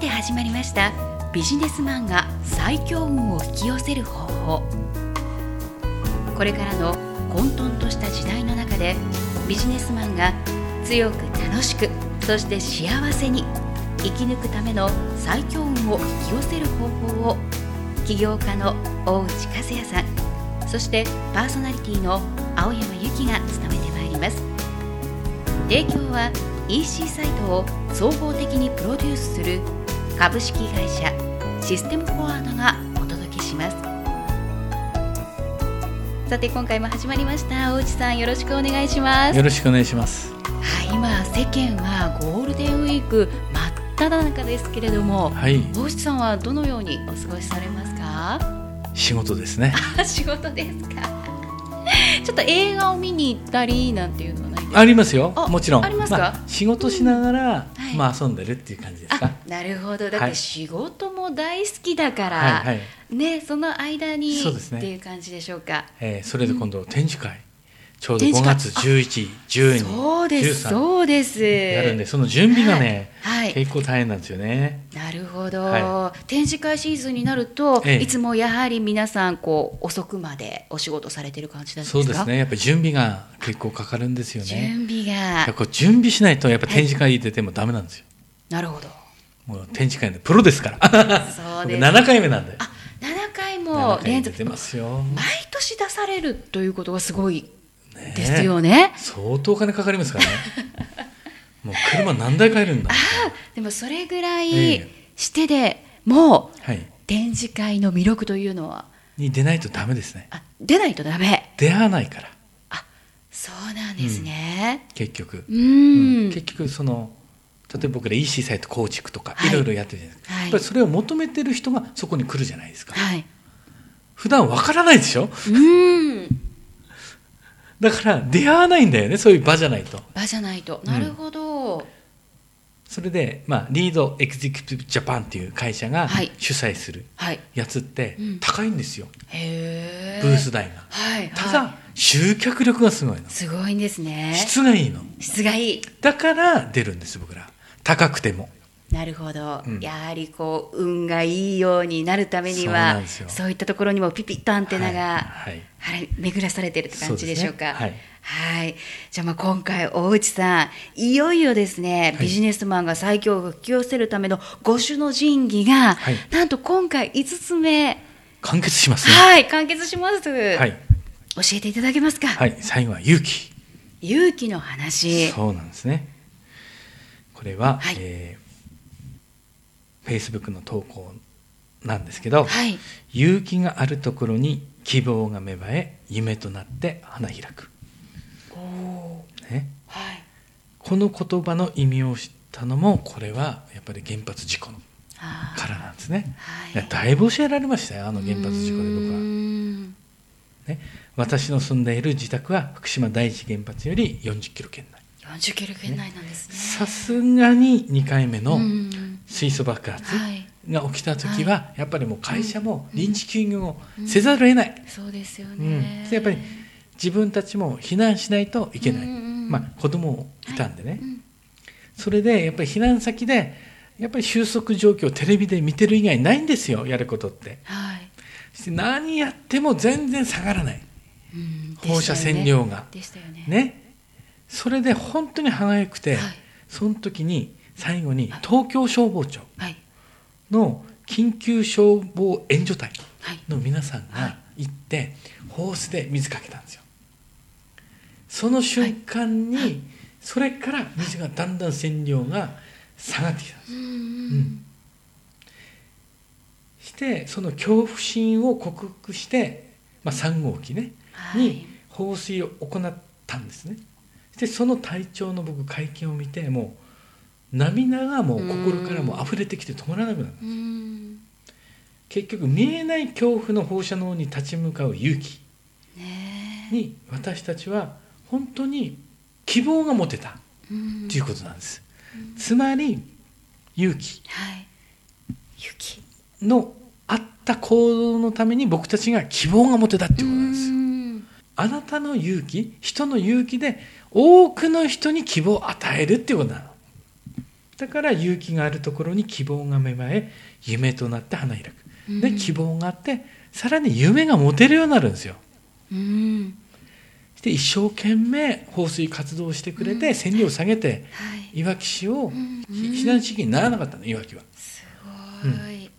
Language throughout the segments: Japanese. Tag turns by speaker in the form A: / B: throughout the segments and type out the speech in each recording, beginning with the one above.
A: て始まりました。ビジネスマンが最強運を引き寄せる方法。これからの混沌とした時代の中でビジネスマンが強く楽しくそして幸せに生き抜くための最強運を引き寄せる方法を起業家の大内和也さんそしてパーソナリティの青山由紀が務めてまいります。提供は EC サイトを総合的にプロデュースする株式会社システムフォワードがお届けします。さて今回も始まりました。大内さんよろしくお願いします。
B: よろしくお願いします。
A: はい今世間はゴールデンウィーク真っ只中ですけれども、
B: はい。
A: 大内さんはどのようにお過ごしされますか？
B: 仕事ですね。
A: あ 仕事ですか？ちょっと映画を見に行ったりなんていうのはないですか？
B: ありますよ。
A: あ
B: もちろん。
A: ありますか？
B: あ、仕事しながら、
A: はい。
B: まあ遊んでるっていう感じですか？
A: あなるほど。だって
B: はい。
A: 仕事も大好きだから、
B: はいはい、
A: ねその間に
B: そうですね。
A: っていう感じでしょうか？
B: えーそれで今度展示会、ちょうど5
A: 展示会
B: 月11、12、
A: そうです
B: 13
A: そうです。
B: やるんでその準備がね、
A: はいはい。
B: 結構大変なんですよね。
A: なるほど、
B: は
A: 展示会シーズンになると、
B: ええ。
A: いつもやはり皆さんこう遅くまでお仕事されてる感じなんですか？
B: そうですね。やっぱり準備が結構かかるんですよね。
A: 準備が。
B: こう準備しないとやっぱ展示会出てもダメなんですよ、
A: なるほど。
B: もう展示会のプロですから。
A: そうです。
B: 僕7回目なんで。
A: あ7回も
B: 7回
A: 連続。
B: 出てますよ。
A: 毎年出されるということがすごい
B: ね
A: ですよね。
B: 相当お金かかりますからね。もう車何台買えるんだ
A: でもそれぐら
B: え
A: い
B: え
A: してでもう
B: はい。
A: 展示会の魅力というのは？
B: に出ないとダメですね。
A: あ出ないとダメ。
B: 出会わないから。
A: あそうなんですね。
B: 結局、
A: うーん。
B: 結局その例えば僕ら EC サイト構築とか
A: はい。
B: いろいろやってるじゃないですか、
A: はい。
B: やっぱりそれを求めてる人がそこに来るじゃないですか。
A: はい。
B: 普段わからないでしょ？
A: うーん
B: だから出会わないんだよねそういう場じゃないと。
A: 場じゃないと。なるほど、
B: それで、まあ、リードエグゼクティブジャパンっていう会社が
A: はい。
B: 主催する
A: はい。
B: やつって
A: うん。
B: 高いんですよ、
A: へえ
B: ブース代が、
A: はい
B: ただ
A: はい
B: 集客力がすごいの。
A: すごいんですね。
B: 質がいいの。
A: 質がいい。
B: だから出るんです僕ら。高くても
A: なるほど、
B: うん。
A: やはりこう運がいいようになるために
B: そう
A: はそういったところにもピピッとアンテナが、
B: はい。はい。
A: はい。巡らされてるって感じでしょうか。はい。じゃあまあ今回大内さんいよいよですね、
B: はい。
A: ビジネスマンが最強を引き寄せるための五種の神器が、
B: はい。
A: なんと今回5つ目。
B: 完結しますね。
A: はい完結します、
B: はい、
A: 教えていただけますか、
B: はい、最後は勇気。
A: 勇気の話。
B: そうなんですね。これは、
A: はい。
B: えー、Facebook の投稿なんですけど、
A: はい。
B: 勇気があるところに希望が芽生え夢となって花開く、ね、
A: はい。
B: この言葉の意味を知ったのもこれはやっぱり原発事故からなんですね、
A: はい。
B: だいぶ教えられましたよあの原発事故で僕は、
A: ん。
B: ね、私の住んでいる自宅は福島第一原発より40キロ圏内。
A: 40キロ圏内なんですね。
B: さすがに2回目の
A: うん
B: 水素爆発
A: はい。
B: が起きた時はやっぱりもう会社も臨時休業をせざるを得ない、
A: そうですよ
B: うん。やっぱり自分たちも避難しないといけない、
A: うんうんうん。
B: まあ、子供いたんでね、
A: うん。
B: それでやっぱり避難先でやっぱり収束状況をテレビで見てる以外ないんですよやることって。
A: はい。
B: て何やっても全然下がらない。
A: うん。
B: 放射線量が。
A: でしたよね。
B: ね。それで本当に歯がゆくて、
A: はい。
B: その時に最後に東京消防庁
A: はい。
B: の緊急消防援助隊
A: はい
B: の皆さん
A: はい。
B: が行ってホースで水かけたんですよ。その瞬間に、それから水がだんだん線量が下がってきたんです
A: うんうん
B: うん。してその恐怖心を克服して、まあ、3号機ね、
A: はい。
B: に放水を行ったんですね。でその隊長の僕会見を見てもう涙がもう心からもう溢れてきて止まらなくなる。
A: うん。
B: 結局見えない恐怖の放射能に立ち向かう勇気に私たちは本当に希望が持てた
A: うん。
B: ということなんです、つまり勇気。のあった行動のために僕たちが希望が持てたっていうことなんです。よ
A: うん。
B: あなたの勇気人の勇気で多くの人に希望を与えるっていうことなのだから勇気があるところに希望が芽生え夢となって花開く。で希望があってさらに夢が持てるようになるんですよ。
A: うん。
B: で一生懸命放水活動をしてくれて線量を下げて
A: はい。
B: いわき市を
A: ん
B: 避難地域にならなかったのいわきは。
A: すごい、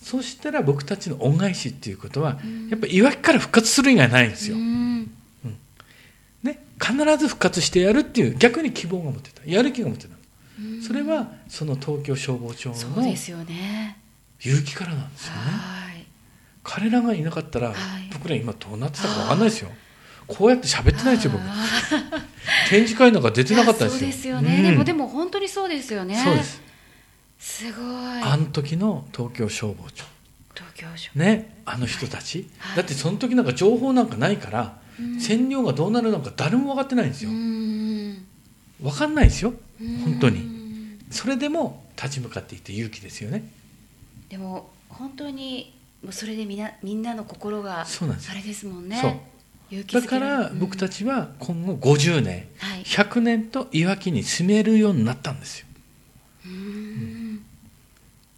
B: そしたら僕たちの恩返しっていうことは
A: うん。
B: やっぱいわきから復活する以外ないんですよ、
A: うん。
B: ね、必ず復活してやるっていう逆に希望が持ってた。やる気が持ってた。
A: うん
B: それはその東京消防庁の勇気からなんですよね。
A: はい。
B: 彼らがいなかったら
A: はい。
B: 僕ら今どうなってたか分かんないですよ。こうやって喋ってないですよ僕。
A: あ
B: 展示会なんか出
A: ー
B: てなかったんですよ。
A: そうですよね、
B: うん。
A: でもでも本当にそうですよね。
B: そうです。
A: すごい。
B: あの時の東京消防庁。
A: 東京署
B: ねあの人たち、
A: はい。
B: だってその時なんか情報なんかないから、
A: うん。
B: 占領がどうなるのか誰も分かってないんですよ、
A: うん。
B: 分かんないですよ本当に。
A: うん。
B: それでも立ち向かっていって勇気ですよね。
A: でも本当にもうそれでみんなみんなの心が
B: そうなんですよ。
A: あれですもんね。
B: そう。
A: 勇気
B: だから僕たちは今後50年
A: はい。
B: 100年といわきに住めるようになったんですよ。
A: うん。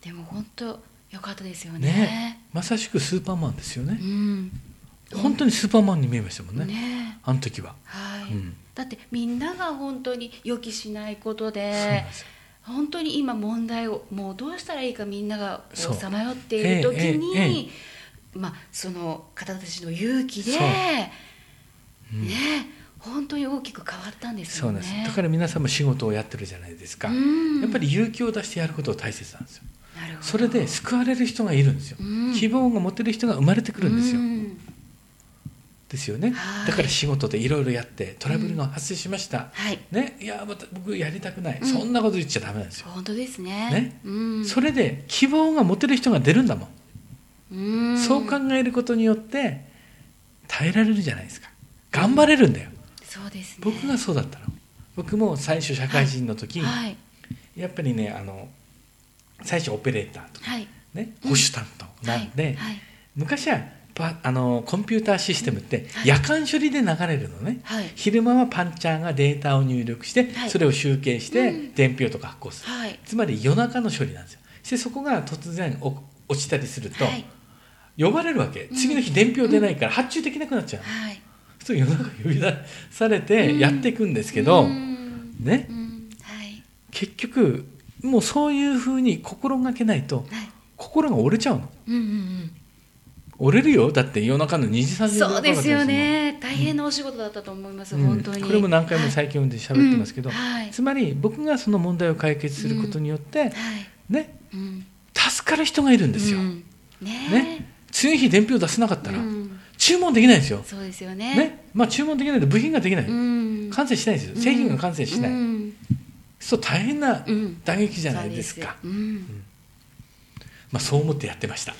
A: でも本当良かったですよね。
B: ね。まさしくスーパーマンですよね。
A: うん。
B: 本当にスーパーマンに見えましたもんね。
A: ね。
B: あの時は、
A: はい、
B: うん、
A: だってみんなが本当に予期しないことで本当に今問題をもうどうしたらいいかみんながさまよっている時に、
B: ええええ
A: まあ、その方たちの勇気で、
B: そう。ん。
A: 本当に大きく変わったんです
B: そう。です。だから皆さんも仕事をやってるじゃないですか、
A: うん。
B: やっぱり勇気を出してやることが大切なんですよ。
A: なるほど。
B: それで救われる人がいるんですよ、
A: うん。
B: 希望が持てる人が生まれてくるんですよ、
A: うん
B: ですよね。
A: はい。
B: だから仕事でいろいろやってトラブルが発生しました、
A: はい。
B: ね？いやまた僕やりたくない、
A: うん。
B: そんなこと言っちゃダメなんですよ、
A: 本当ですね。
B: ね？
A: うん、
B: それで希望が持てる人が出るんだもん、
A: うん。
B: そう考えることによって耐えられるじゃないですか。頑張れるんだよ、
A: そうですね。
B: 僕がそうだったの。僕も最初社会人の時、
A: はい。
B: やっぱりねあの最初オペレーターとか、
A: はい。
B: ね、
A: うん。
B: 保守担当なんで、昔はパあのコンピューターシステムって
A: はい。
B: 夜間処理で流れるのね、
A: はい。
B: 昼間はパンチャーがデータを入力して、
A: はい。
B: それを集計して、
A: うん。
B: 伝票とか発行する、
A: はい。
B: つまり夜中の処理なんですよ。そしてそこが突然お落ちたりすると、
A: はい。
B: 呼ばれるわけ。次の日伝票出ないから発注できなくなっちゃう、
A: はい。
B: そう夜中呼び出されてやっていくんですけど、
A: うん。
B: ね。
A: うん。はい。
B: 結局もうそういうふうに心がけないと
A: はい。
B: 心が折れちゃうの。
A: うんうんうん
B: 折れるよ。だって夜中の2時3時
A: そうですよね。大変なお仕事だったと思います、
B: うん。
A: 本当に。
B: これも何回も
A: はい。
B: 最近で喋ってますけど、
A: うん。はい。
B: つまり僕がその問題を解決することによって、
A: はい。
B: ね。
A: うん。
B: 助かる人がいるんですよ、
A: うん。ね。
B: ね。次の日伝票出せなかったら、
A: うん。
B: 注文できないんですよ、
A: そうですよね。
B: ね。まあ、注文できないと部品ができない、
A: うん。
B: 完成しないですよ。製品が完成しない、
A: うん。
B: そう大変な
A: うん。
B: 打撃じゃないですか、まあ、そう思ってやってました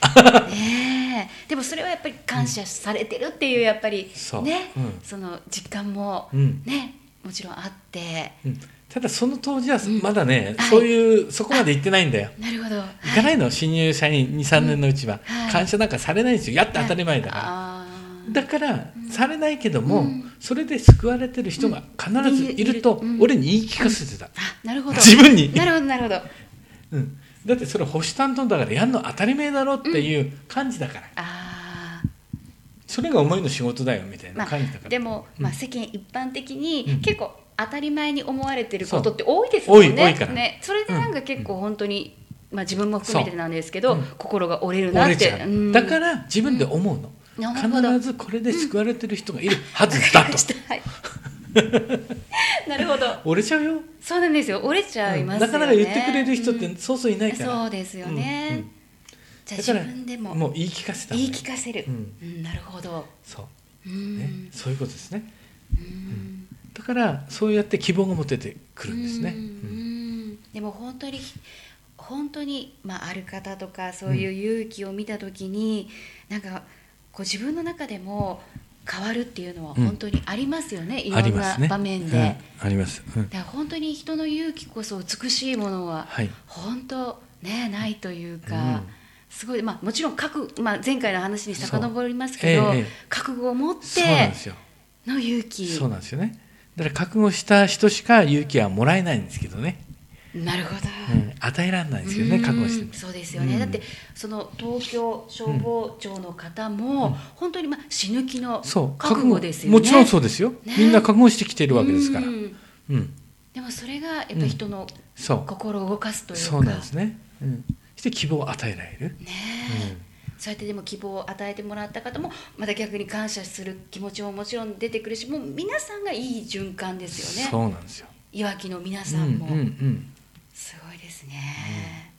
A: でもそれはやっぱり感謝されてるっていうやっぱり
B: そう。
A: ね
B: うん。
A: その実感も
B: うん。
A: ねもちろんあって。
B: うん。ただその当時は
A: うん。
B: まだね、
A: はい。
B: そういうそこまで行ってないんだよ。
A: なるほど。
B: 行かないの？新入社員23年のうちは、
A: はい。
B: 感謝なんかされないんですよ。やって当たり前だから、だから、されない。けども、
A: うん。
B: それで救われてる人が必ずいると、俺に言い聞かせてた、
A: あなるほど
B: 自分に
A: なるほどなるほど
B: うん、だってそれ保守担当だからやるの当たり前だろっていう感じだから、
A: あ
B: それがお前の仕事だよみたいな感じだから、
A: でも、
B: うん。
A: まあ、世間一般的に
B: うん。
A: 結構当たり前に思われてることって多いですもんね。
B: 多い多いから。
A: ね。それでなんか結構本当に、まあ、自分も含めてなんですけど、心が折れるなって。
B: だから自分で思うの、必ずこれで救われてる人がいるはずだと、
A: はい なるほど。
B: 折れちゃうよ、
A: そうなんですよ。折れちゃいますよね、
B: なかなか言ってくれる人っ
A: うん。
B: てそうそういないから、
A: そうですよね、
B: うんうん。
A: じゃあ自分でも。
B: もう言い聞かせた方が
A: 言い。
B: い
A: 聞かせる、
B: う
A: うんんなるほど、
B: そう。う、
A: ん。
B: ね、そういうことですね。
A: うん。
B: だからそうやって希望が持ててくるんですね、
A: うん。
B: うん。
A: うんでも本当に本当に、まあ、ある方とかそういう勇気を見た時に、なんかこう自分の中でも変わるっていうのは本当にありますよね、いろんな場面で、
B: うん。あります、うん。
A: だから本当に人の勇気こそ美しいものは
B: はい。
A: 本当ねないというか、
B: うん。
A: すごい、まあ、もちろん覚、まあ、前回の話に遡りますけど、覚悟を持っての勇気。
B: そうなんですよね。だから覚悟した人しか勇気はもらえないんですけどね
A: なるほど、
B: うん、与えられないんですよね
A: うん。
B: 覚悟しても。
A: そうですよね、
B: うん。
A: だってその東京消防庁の方も、
B: うん。
A: 本当にまあ死ぬ気の覚悟ですよね。
B: もちろんそうですよ、
A: ね。
B: みんな覚悟してきてるわけですから。
A: う
B: うん。ん、
A: でもそれがやっぱり人の心を動かすというか、
B: そうなんですね、うん、そして希望を与えられる、
A: ねえ、そうやってでも希望を与えてもらった方もまた逆に感謝する気持ちももちろん出てくるしもう皆さんがいい循環ですよね。
B: そうなんですよ、
A: いわきの皆
B: うんうん
A: さんも、
B: うん、
A: すごいですね、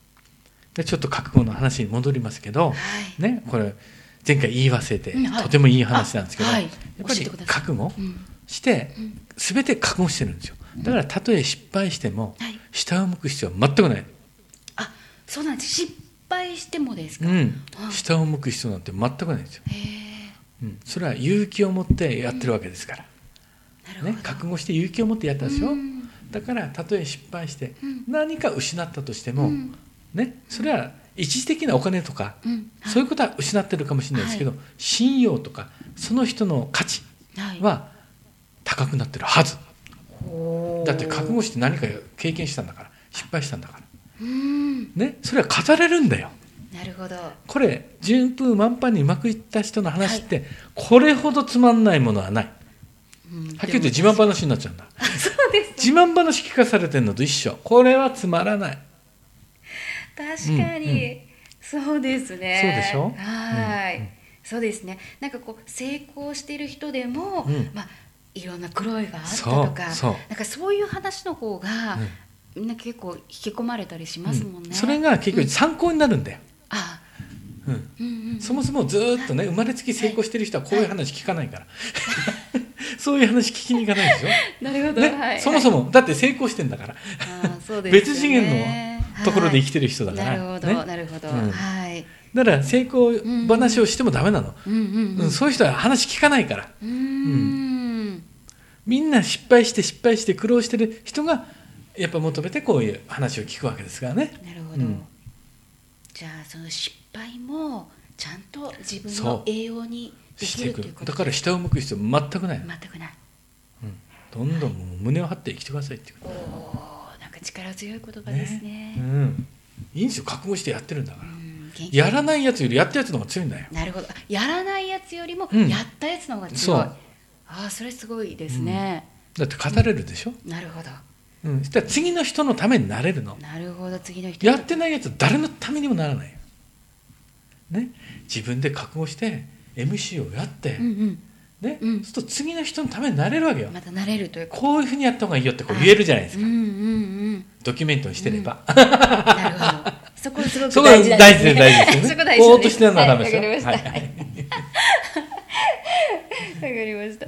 B: でちょっと覚悟の話に戻りますけど、
A: はい、
B: ね、これ前回言い忘れて、
A: うんはい。
B: とてもいい話なんですけど、
A: あはい。
B: やっぱり覚悟
A: うん。
B: して
A: うん
B: 全て覚悟してるんですよ。だからたとえ失敗しても
A: はい。
B: 下を向く必要は全くない、
A: あそうなんです。失敗してもですか、
B: 下を向く必要なんて全くないんですよ、
A: え。
B: うん、それは勇気を持ってやってるわけですから、ね、覚悟して勇気を持ってやったんですよ、
A: うん
B: だからたとえ失敗して
A: うん。
B: 何か失ったとしても、
A: うん。
B: ね、それは一時的なお金とか、
A: うん。
B: そういうことは失ってるかもしれないですけど、
A: は
B: 信用とかその人の価値
A: は
B: 高くなってるはず。だって覚悟して何か経験したんだから失敗したんだから。
A: うん。
B: ねそれは語れるんだよ。
A: なるほど。
B: これ順風満帆にうまくいった人の話って、これほどつまんないものはない。は
A: うん。
B: っきり言って自慢話になっちゃうんだ
A: そうです。
B: 自慢話聞かされてるのと一緒。これはつまらない。
A: 確かに、
B: うんう
A: そうですね。
B: そうでしょ？
A: はい、
B: うんうん。
A: そうですね。なんかこう成功している人でも、
B: うん。
A: まあいろんな苦労があったとかなんかそういう話の方が、みんな結構引き込まれたりしますもんね、
B: うん。それが結局参考になるんだよ、
A: あ
B: うん
A: うん。うんうん。
B: そもそもずーっとね生まれつき成功してる人はこういう話聞かないから、そういう話聞きに行かないでしょ？
A: なるほど、
B: ね？
A: はい、
B: そもそもだって成功してんだから。
A: あーそうですよね。
B: 別次元のところで生きてる人だから、
A: なるほど、
B: ね
A: なるほど、
B: うん。
A: はい、
B: だから成功話をしてもダメなの、
A: うんうん
B: うんそういう人は話聞かないから。
A: うーん。
B: みんな失敗して失敗して苦労してる人がやっぱ求めてこういう話を聞くわけですからね。
A: なるほど、
B: うん。
A: じゃあその失敗もちゃんと自分の栄養に
B: していく。だから下を向く必要全くない、
A: 全くない。
B: どんどんもう胸を張って生きてくださいっていう
A: おおなんか力強い言葉ですね。
B: うん、いいんですよ覚悟してやってるんだから、やらないやつよりやったやつの方が強いんだよ。
A: なるほど。やらないやつよりも
B: うん。
A: やったやつの方が強い、
B: そう。
A: ああそれすごいですね、
B: だって語れるでしょ、
A: なるほど。
B: うん、そしたら次の人のためになれるの。
A: なるほど。次の人。
B: やってないやつは誰のためにもならない。よ、ね、自分で覚悟して MC をやって、
A: うんうん。
B: ね
A: うん。
B: そうすると次の人のためになれるわけよ。
A: また慣れるというか。
B: こういうふうにやった方がいいよってこう言えるじゃないですか。
A: うんうんうん。
B: ドキュメントにしてれば、
A: なるほど。そこすごく大事なん
B: 大事で大事ですよね。
A: そこ大事なんです
B: ぼーっとしてるのはダメですよ。
A: はいわかりました、
B: はい。
A: わかりました、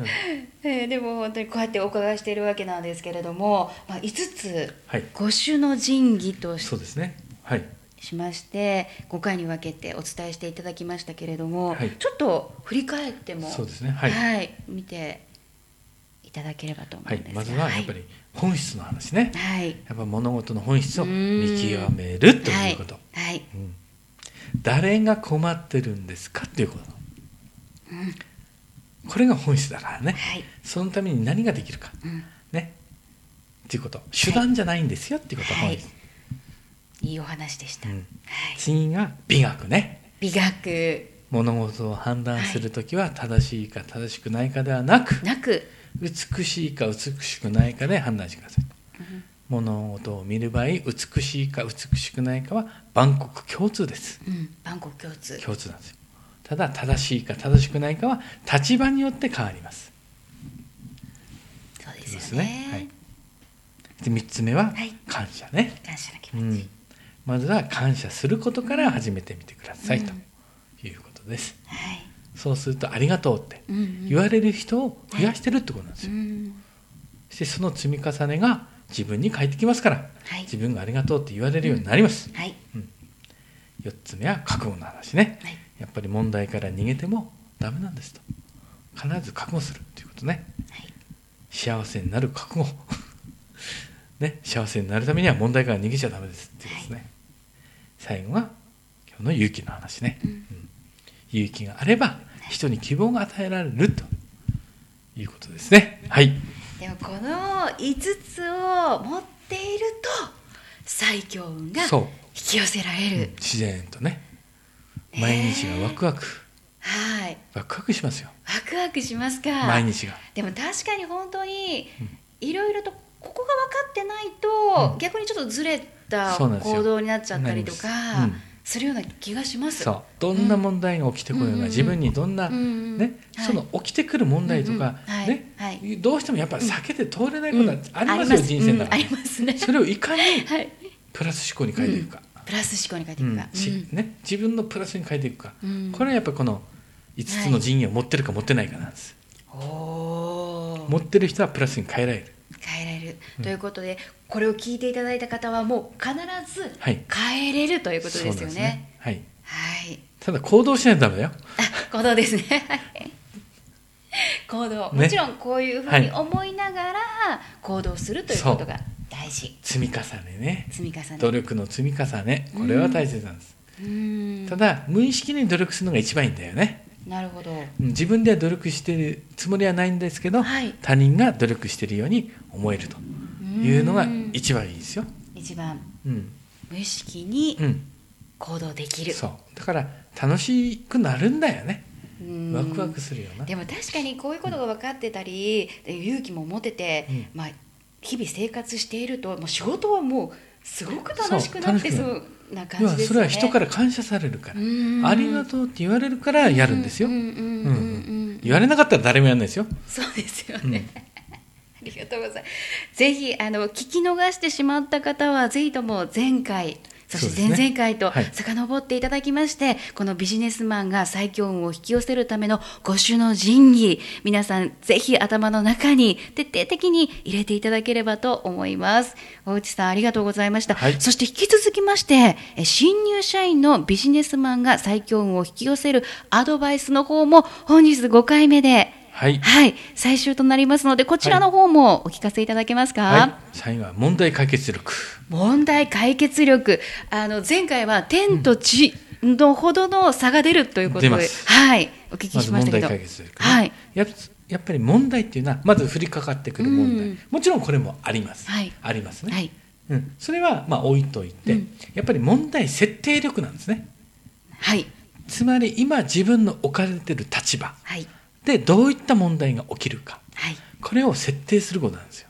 A: えーでも本当にこうやってお伺いしているわけなんですけれども、まあ、5つ。
B: はい。
A: 五種の神器とし
B: そうですね。はい
A: しまして5回に分けてお伝えしていただきましたけれども、
B: はい。
A: ちょっと振り返っても
B: そうですね。はい、
A: はい。見ていただければと思
B: はい
A: うんですが。
B: まずはやっぱり本質の話ね、
A: はい。
B: やっぱ物事の本質を
A: うん
B: 見極めるということ、
A: はい、はい。
B: うん。誰が困ってるんですかっていうこと。
A: うん。
B: これが本質だからね。
A: はい。
B: そのために何ができるか。
A: うん。
B: ね。っていうこと。手段じゃないんですよっていうこと、
A: はい。
B: 本質
A: いいお話でした、
B: うん。
A: はい、
B: 次が美学ね。
A: 美学。
B: 物事を判断する時は正しいか正しくないかではなく
A: なく、
B: 美しいか美しくないかで判断してください。
A: うん。
B: 物事を見る場合美しいか美しくないかは万国共通です。
A: うん、万国共通。
B: 共通なんですよ。ただ正しいか正しくないかは立場によって変わります。
A: そうで
B: です
A: ね。
B: ね。はい。で3つ目は
A: はい。
B: 感謝ね、
A: 感謝の気持ち、
B: うん、まずは感謝することから始めてみてください、
A: うん。
B: ということです。
A: はい。
B: そうすると「ありがとう」って
A: うんうん。
B: 言われる人を増やしてるってことなんですよ、
A: うん。
B: そしてその積み重ねが自分に返ってきますから
A: はい。
B: 自分がありがとうって言われるようになります、
A: はい。
B: 4つ目は覚悟の話ね。
A: はい。
B: やっぱり問題から逃げてもダメなんですと。必ず覚悟するということね。
A: はい。
B: 幸せになる覚悟。ね。幸せになるためには問題から逃げちゃダメですっていうことですね、最後が今日の勇気の話ね、
A: うん。
B: うん。勇気があれば人に希望が与えられると。いうことですね。はい。
A: でもこの5つを持っていると最強運が引き寄せられる、
B: 自然とね。
A: ね。
B: 毎日がワクワク。
A: はい。
B: ワクワクしますよ。
A: ワクワクしますか。
B: 毎日が。
A: でも確かに本当にいろいろとここが分かってないと、
B: うん。
A: 逆にちょっとずれた
B: そうなんですよ。
A: 行動になっちゃったりとか、
B: す
A: るような気がします。
B: そう。どんな問題が起きてこよう
A: ん
B: 自分にどんな、
A: うんうん
B: ね
A: はい。
B: その起きてくる問題とか、
A: うんうんはい。
B: ね、
A: はい。
B: どうしてもやっぱり避けて通れないことは
A: うん
B: ありますよ、人生の中で。
A: うん。あります。ね。
B: それをいかに
A: はい。
B: プラス思考に変えていくか、
A: プラス思考に書いて
B: うん。
A: いくか。
B: しね、自分のプラスに変えていくか、
A: うん。
B: これはやっぱりこの5つの陣営を持ってるか持ってないかなんです、
A: うんおー。
B: 持ってる人はプラスに変えられる。
A: 変えられる、
B: うん。
A: ということでこれを聞いていただいた方はもう必ず
B: はい。
A: 変えれるということですよね。
B: はい、
A: はい。
B: ただ行動しないとダメだよ。
A: あ行動ですね。はい。行動、
B: ね。
A: もちろんこういうふうに思いながら行動するということが大事。
B: 積み重ねね。
A: 積み重ね。
B: 努力の積み重ね。これは大切なんです、
A: うーん。
B: ただ無意識に努力するのが一番いいんだよね。
A: なるほど。
B: うん自分では努力してるつもりはないんですけど、
A: はい。
B: 他人が努力してるように思えるというのが
A: うん
B: 一番いいですよ。
A: 一番
B: うん、
A: 無意識に
B: うん、
A: 行動できる。
B: そうだから楽しくなるんだよね。
A: うん
B: ワクワクするよな。
A: でも確かにこういうことが分かってたり、で勇気も持てて、
B: うん
A: まあ、日々生活しているともう仕事はもうすごく楽しくなって
B: そう
A: な感じですよね。
B: それは人から感謝されるから、
A: うん
B: ありがとうって言われるからやるんですよ。
A: うんうんうんうんうん
B: 言われなかったら誰もやらないですよ。
A: そうですよね。ありがとうございます。ぜひあの聞き逃してしまった方はぜひとも前回そして前々回と
B: はい。
A: 遡っていただきまして、このビジネスマンが最強運を引き寄せるための五種の神器皆さんぜひ頭の中に徹底的に入れていただければと思います。大内さんありがとうございました、
B: はい。
A: そして引き続きましてえ新入社員のビジネスマンが最強運を引き寄せるアドバイスの方も本日5回目で
B: はい。
A: はい、最終となりますので、こちらの方もお聞かせいただけますか？
B: はい。最後は問題解決力。
A: 問題解決力、あの前回は天と地のほどの差が出るということで、
B: 出ます。
A: はい、お聞きしましたけど、
B: 解決力、ね。
A: はい、
B: やっやっぱり問題っていうのはまず降りかかってくる問題、
A: うん。
B: もちろんこれもあります、
A: はい。
B: ありますね、
A: はい、
B: うん、それはまあ置いといて、
A: うん。
B: やっぱり問題設定力なんですね。
A: はい、
B: つまり今自分の置かれている立場。
A: はい、
B: でどういった問題が起きるか。
A: はい、
B: これを設定することなんですよ。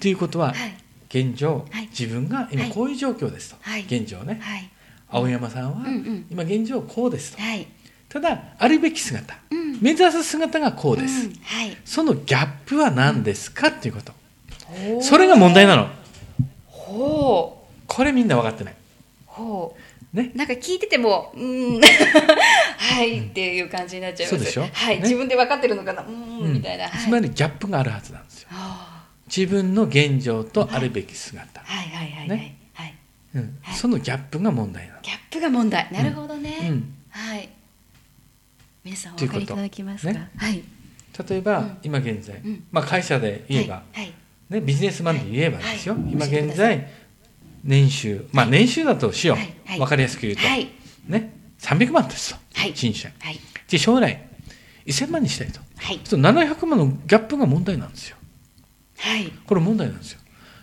B: ということは、
A: はい、
B: 現状、
A: はい。
B: 自分が今
A: はい。
B: こういう状況ですと、
A: はい。
B: 現状ね、
A: はい、
B: 青山さんは今現状こうですと、
A: はい、
B: ただあるべき姿、
A: うん。
B: 目指す姿がこうです、
A: うん。はい、
B: そのギャップは何ですかっていうこと、それが問題なの。
A: ほう、
B: これみんな分かってない。
A: ほう。
B: ね。
A: なんか聞いてても、うーん、はいっていう感じになっちゃいます。
B: そうでしょ？
A: はい、
B: ね。
A: 自分で分かってるのかな、うーん、みたいな。はい。
B: つまりギャップがあるはずなんですよ。
A: は
B: 自分の現状とあるべき姿、
A: あはいはいはいはい、
B: ね。
A: はい。
B: そのギャップが問題なの。
A: ギャップが問題。なるほどね。
B: うん。
A: はい。皆さんお分かりいただけますか？
B: ね。
A: はい。
B: 例えば、
A: うん。
B: 今現在、
A: うん。
B: まあ、会社で言えば、
A: はい。はい。
B: ね、ビジネスマンで言えばですよ、今現在年収。まあ年収だとしよう、
A: はいはい。
B: 分かりやすく言うと、
A: はい。
B: ね、300万ですと、
A: はい。
B: 新社
A: はい。
B: で将来1000万にしたいと。
A: はい。
B: その700万のギャップが問題なんですよ。
A: はい。
B: これ問題なんですよ。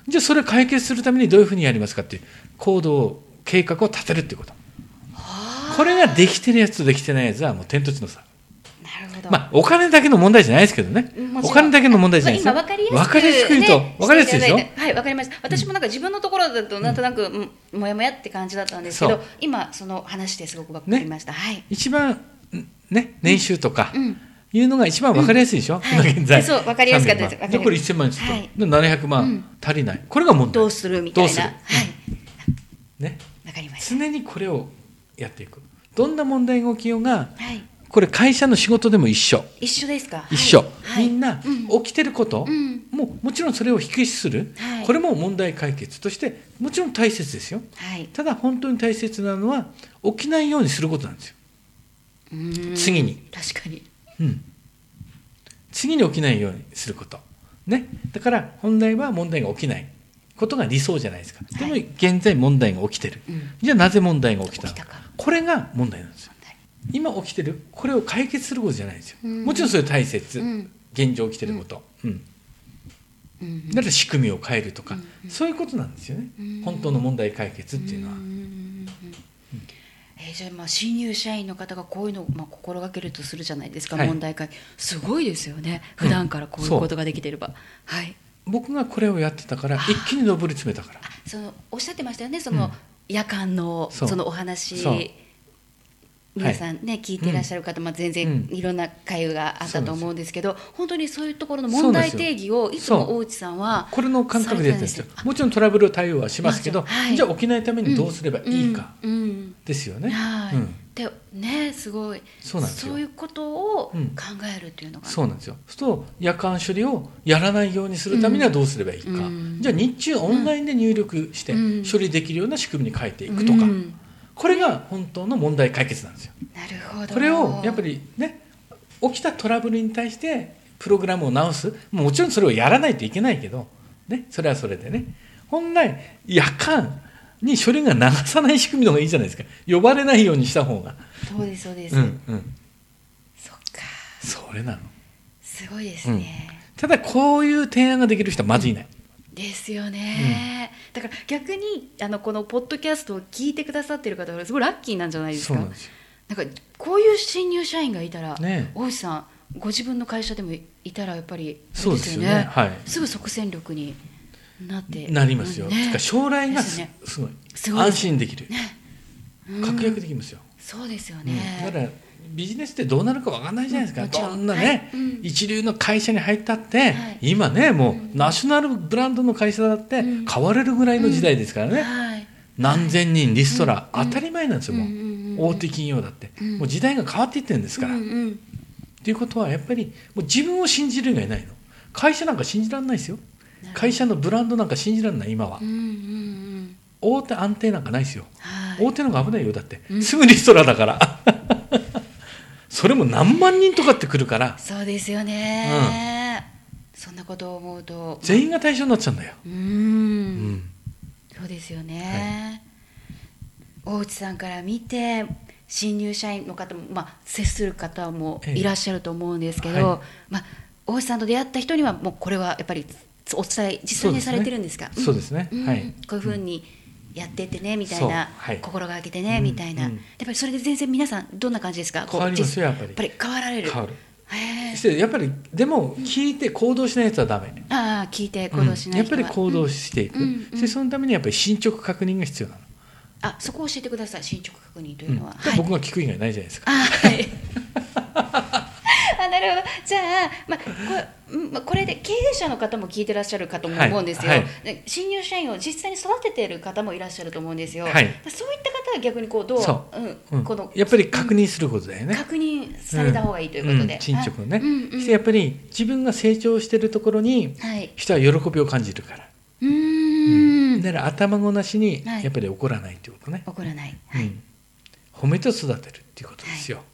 B: じゃあそれを解決するためにどういうふうにやりますかっていう行動計画を立てるっていうことこれができてるやつとできてないやつはもう天と地の差。まあお金だけの問題じゃないですけどね。お金だけの問題じゃないですよ。
A: 今分かりやすく、
B: 分かりやすく言うと
A: ね
B: 分かりやすいでしょ？
A: はい分かりました私もなんか自分のところだとなんとなく、うんもやもやって感じだったんですけど今その話ですごく分かりました、はい、
B: 一番んね年収とか
A: うん、
B: いうのが一番分かりやすいでしょ、
A: はい。
B: 今現在。
A: そう分かりやすかったです。
B: 300万。
A: 分かりやすい
B: でこれ1000万にすると、
A: はい。
B: で700万、
A: うん。
B: 足りない。これが問題。
A: どうするみたいな。
B: どうする？
A: はい。
B: ね。
A: 分かりました。
B: 常にこれをやっていく。どんな問題が起きようが
A: はい
B: これ会社の仕事でも一緒。
A: 一緒ですか？
B: 一緒、
A: はい。
B: みんな
A: うん。
B: 起きてること、
A: うん。
B: もうもちろんそれを引きする、
A: はい。
B: これも問題解決。としてもちろん大切ですよ。
A: はい。
B: ただ本当に大切なのは起きないようにすることなんですよ、次に。
A: 確かに。
B: うん、次に起きないようにすること。ね。だから本来は問題が起きない。ことが理想じゃないですか。でも
A: はい
B: 現在問題が起きてる、
A: うん。
B: じゃあなぜ問題が起きたの？
A: 起きたか。
B: これが問題なんですよ今起きてるこれを解決することじゃないですよ、
A: うん。
B: もちろんそれ大切、
A: うん。
B: 現状起きてること、うん。
A: ううん。
B: だから仕組みを変えるとか、そういうことなんですよね、
A: うん。
B: 本当の問題解決っていうのは。
A: えーじゃあまあ新入社員の方がこういうのをまあ心がけるとするじゃないですか、
B: はい。
A: 問題解決。すごいですよね。普段からこういうことができてれば、はい。
B: 僕がこれをやってたから一気に上り詰めたから。
A: あそのおっしゃってましたよね。その、
B: うん。
A: 夜間の
B: そ
A: のお話皆さんね、聞いていらっしゃる方、まあ、全然
B: うん。
A: いろんな会話があったと思うんですけど本当にそういうところの
B: そう
A: 問題定義をいつも大内さんは
B: これの感覚でやってるんですよ。もちろんトラブル対応はしますけど、
A: はい。
B: じゃあ起きないためにどうすればいいか
A: うんうん。
B: ですよね。
A: はい、
B: うん。
A: でねすごい。
B: そうなんですよ。
A: いうことを考
B: うん
A: えるっていうのが、
B: そうなんですよ。そうすると夜間処理をやらないようにするためにはどうすればいいか、
A: うん。
B: じゃあ日中オンラインで入力して
A: うん。
B: 処理できるような仕組みに変えていくとか、
A: うん
B: これが本当の問題解決なんですよ。
A: なるほど。
B: これをやっぱりね起きたトラブルに対してプログラムを直す。もちろんそれをやらないといけないけど、ね、それはそれでね。本来夜間に処理が流さない仕組みの方がいいじゃないですか。呼ばれないようにした方が。
A: そうですそうです、
B: うんうん。
A: そっか。
B: それなの。
A: すごいですね、
B: ただこういう提案ができる人はまずいない、
A: ですよね、だから逆にあのこのポッドキャストを聞いてくださってる方はす。ごいラッキーなんじゃないですか。
B: なん
A: かこういう新入社員がいたら、
B: ね
A: 大内さんご自分の会社でもいたらやっぱりあれ
B: そうですよね。はい。
A: すぐ即戦力になって
B: なりますよ、
A: ね。
B: 将来がす,、ごい。安心できる、
A: うん。
B: 確約できますよ、
A: そうですよ
B: うん。
A: ね、
B: だからビジネスってどうなるかわかんないじゃないですか、どんなね、
A: はい。うん。
B: 一流の会社に入ったって、
A: はい。
B: 今ねもう、
A: うん
B: ナショナルブランドの会社だって
A: うん。
B: 変われるぐらいの時代ですからね、
A: はい。
B: 何千人リストラ、
A: うん。
B: 当たり前なんですよ、もう、大手企業だって、
A: うん。
B: もう時代が変わっていってるんですから。
A: うんうん。
B: っていうことはやっぱりもう自分を信じる以外ないの。会社なんか信じられないですよ。会社のブランドなんか信じられない今は。
A: うんうんうん。
B: 大手安定なんかないですよ。
A: はい。
B: 大手の方が危ないよだって、
A: うん。
B: すぐリストラだからそれも何万人とかってくるから。
A: そうですよね、そんなことを思うと。
B: 全員が対象になっちゃうんだよ、
A: う
B: うん。ん
A: そうですよね、大内さんから見て新入社員の方も、まあ、接する方も
B: ええ。
A: いらっしゃると思うんですけど、
B: はい。
A: まあ、大内さんと出会った人にはもうこれはやっぱりお伝え実際にされてるんですか？
B: そうですね。
A: ん。
B: はい。
A: こういうふうにやってってねみたいな、
B: はい。
A: 心がけてね、
B: うん
A: みたいな、
B: うん。
A: やっぱりそれで全然皆さんどんな感じですか？
B: 変わりますよやっぱり。
A: 実やっぱり変わられる。
B: 変わる。してやっぱりでも聞いて行動しないやつはダメ、
A: ああ聞いて行動しない
B: うん。やっぱり行動していく、でそのためにやっぱり進捗確認が必要なの、
A: あそこを教えてください進捗確認という
B: うん。
A: のは、
B: で僕が聞く以外ないじゃないですか、
A: あはいるほど。じゃあ、まあ、ここれで経営者の方も聞いてらっしゃるかとも思うんですよ、
B: はいはい。
A: で新入社員を実際に育てている方もいらっしゃると思うんですよ、
B: はい。
A: そういった方は逆にこうどう
B: そ
A: う。ん
B: うん
A: この
B: やっぱり確認することだよね、
A: 確認された方がいいということで、
B: うん進捗をね、
A: あうんうん。
B: そしてやっぱり自分が成長してるところに
A: はい、
B: 人は喜びを感じるから、
A: うーん。
B: だから頭ごなしに
A: はい。
B: やっぱり怒らないっていうことね、
A: 怒らない、はい。
B: うん、褒めて育てるっていうことですよ、
A: はい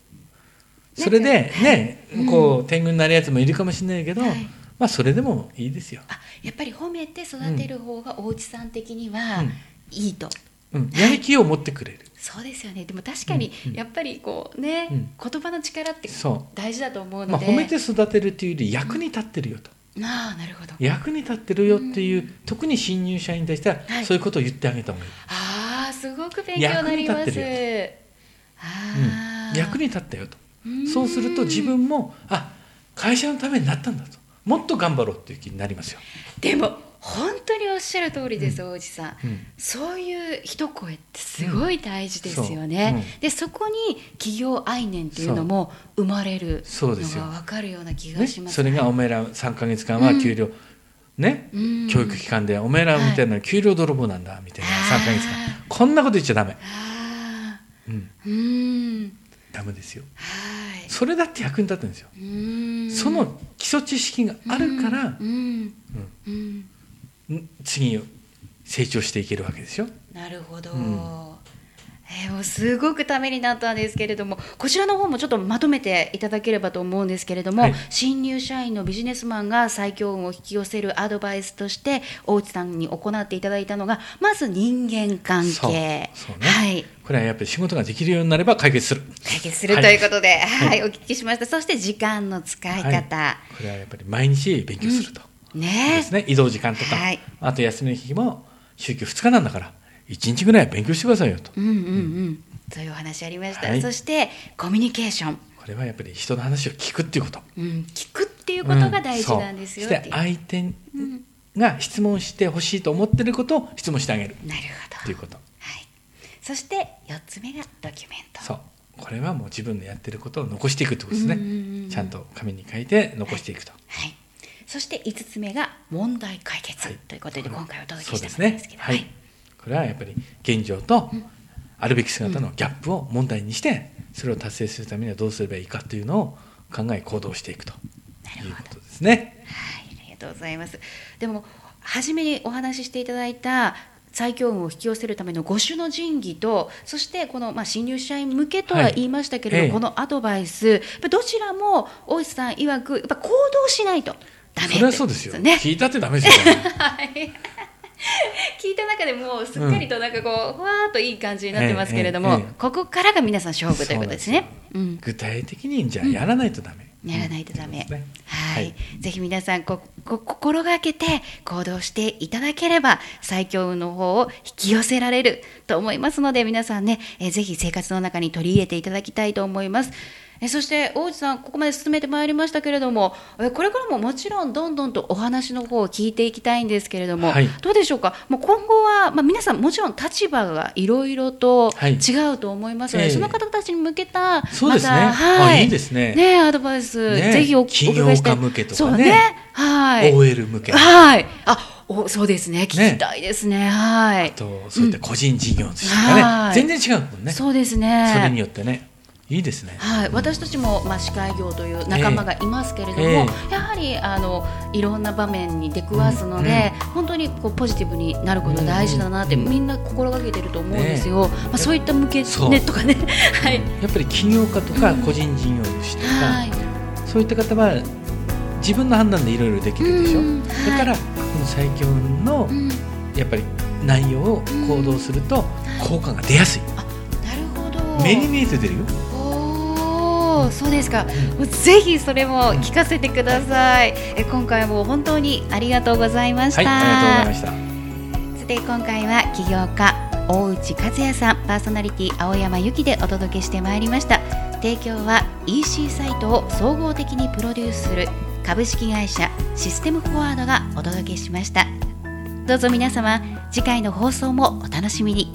B: それでね、
A: うん
B: こう天狗になるやつもいるかもしれないけど、
A: はい。
B: まあそれでもいいですよ、
A: あやっぱり褒めて育てる方がお内さん的には
B: うん。
A: いいと、
B: うん、やる気を持ってくれる、
A: そうですよね。でも確かに
B: うん。うん。
A: やっぱりこうね、
B: うん。
A: 言葉の力って
B: そ
A: 大事だと思う
B: う、まあ、
A: ので、
B: 褒めて育てるっていうより役に立ってるよと、
A: ああなるほど。
B: 役に立ってるよっていう、特に新入社員に対しては、
A: はい。
B: そういうことを言ってあげた方がいい、
A: ああすごく勉強になります。
B: 役に立って
A: ああ、
B: うん、役に立ったよと。
A: うん
B: そうすると自分もあ会社のためになったんだと。もっと頑張ろうっていう気になりますよ、
A: でも本当におっしゃる通りです、王子さん。
B: うん。
A: そういう一声ってすごい大事ですよね、
B: う。ん。そう
A: でそこに企業愛念っていうのも生まれるの
B: そうですよ。
A: が分かるような気が
B: ね、
A: します、
B: それがお前ら3か月間は給料、ね、
A: うん。
B: 教育機関でお前らみたいな給料泥棒なんだみたいな3か月間。
A: あ
B: こんなこと言っちゃダメ、
A: ああ
B: うん、
A: うん
B: ダメですよ。
A: はい。
B: それだって役に立ってるんですよ、
A: うん。
B: その基礎知識があるから次成長していけるわけですよ。
A: なるほど、
B: うん
A: えーもうすごくためになったんですけれどもこちらの方もちょっとまとめていただければと思うんですけれども、
B: はい。
A: 新入社員のビジネスマンが最強運を引き寄せるアドバイスとして大内さんに行っていただいたのがまず人間関係。
B: ね。
A: はい。
B: これはやっぱり仕事ができるようになれば解決する。
A: 解決するということで、はい。お聞きしました。そして時間の使い方、
B: はい。これはやっぱり毎日勉強すると、
A: ね。
B: ですね。移動時間とか、
A: はい。
B: あと休みの日も週休2日なんだから1日ぐらいは勉強してくださいよと。
A: うんうんうん。そういうお話ありました、
B: はい。
A: そしてコミュニケーション、
B: これはやっぱり人の話を聞くっていうこと。
A: うん、聞くっていうことが大事なんですよ
B: う。ん。そう。して相手が質問してほしいと思ってることを質問してあげる。
A: なるほど、
B: っていうこと。
A: はい、そして4つ目がドキュメント。
B: そう。これはもう自分のやってることを残していくってことですね、
A: うんうんうんうん。
B: ちゃんと紙に書いて残していくと、
A: はい、そして5つ目が問題解決
B: はい。
A: ということで、今回お届けしたものですけど、
B: はい、これはやっぱり現状とあるべき姿のギャップを問題にしてそれを達成するためにはどうすればいいかというのを考え行動していくということですね。
A: はい、ありがとうございます。でも初めにお話ししていただいた最強運を引き寄せるための五種の神器とそしてこの、まあ、新入社員向けとは言いましたけれども、
B: はいええ
A: このアドバイスどちらも大石さん曰くやっぱ行動しないとダメ
B: それはそうですよ。
A: ね。
B: 聞いたってダメですよ、ね。
A: はい 聞いた中でもうすっかりとなんかこう、ふわーっといい感じになってますけれども、
B: ええええ
A: ここからが皆さん勝負ということですね。うん
B: 具体的にじゃあやらないとダメ。
A: やらないとダメ。
B: ですね
A: はい、ぜひ皆さんここ心がけて行動していただければ最強運の方を引き寄せられると思いますので皆さんね、えーぜひ生活の中に取り入れていただきたいと思います。えーそして大内さんここまで進めてまいりましたけれどもえーこれからももちろんどんどんとお話の方を聞いていきたいんですけれども、
B: はい。
A: どうでしょうか？もう今後は、まあ、皆さんもちろん立場がいろいろと
B: はい。
A: 違うと思いますので、
B: ええ。
A: その方たちに向けたまたはい。
B: あいいですね。
A: ねアドバイス、
B: ね。
A: ぜひおお
B: 起業
A: 伺いしたい
B: 家向けとかね。
A: ね。はい、
B: OL 向け。あ
A: はい。あおそうですね。聞きたいですね。はい。
B: とそういった個人事業主とかね、
A: はい。
B: 全然違うもんね。
A: そうですね。
B: それによってね、いいですね。
A: はい、私たちも、まあ、司会業という仲間がいますけれども、
B: ええ。
A: やはりあのいろんな場面に出くわすので、本当にこうポジティブになること大事だなって、みんな心がけてると思うんですよ、まあ、そういった向けねとかね。はい、
B: やっぱり起業家とか個人事業主とか、
A: はい。
B: そういった方は自分の判断でいろいろできるでしょ、
A: うん
B: だから、この最強運の
A: うん、なる
B: やっぱり内容を行動すると効果が出やすい、
A: ほど。
B: 目に見えて出るよ
A: そうですか、もうぜひそれも聞かせてください、え今回も本当にありがとうございました、
B: はいありがとうございました。
A: さて今回は起業家大内和也さんパーソナリティ青山由紀でお届けしてまいりました。提供は EC サイトを総合的にプロデュースする株式会社システムフォワードがお届けしました。どうぞ皆様次回の放送もお楽しみに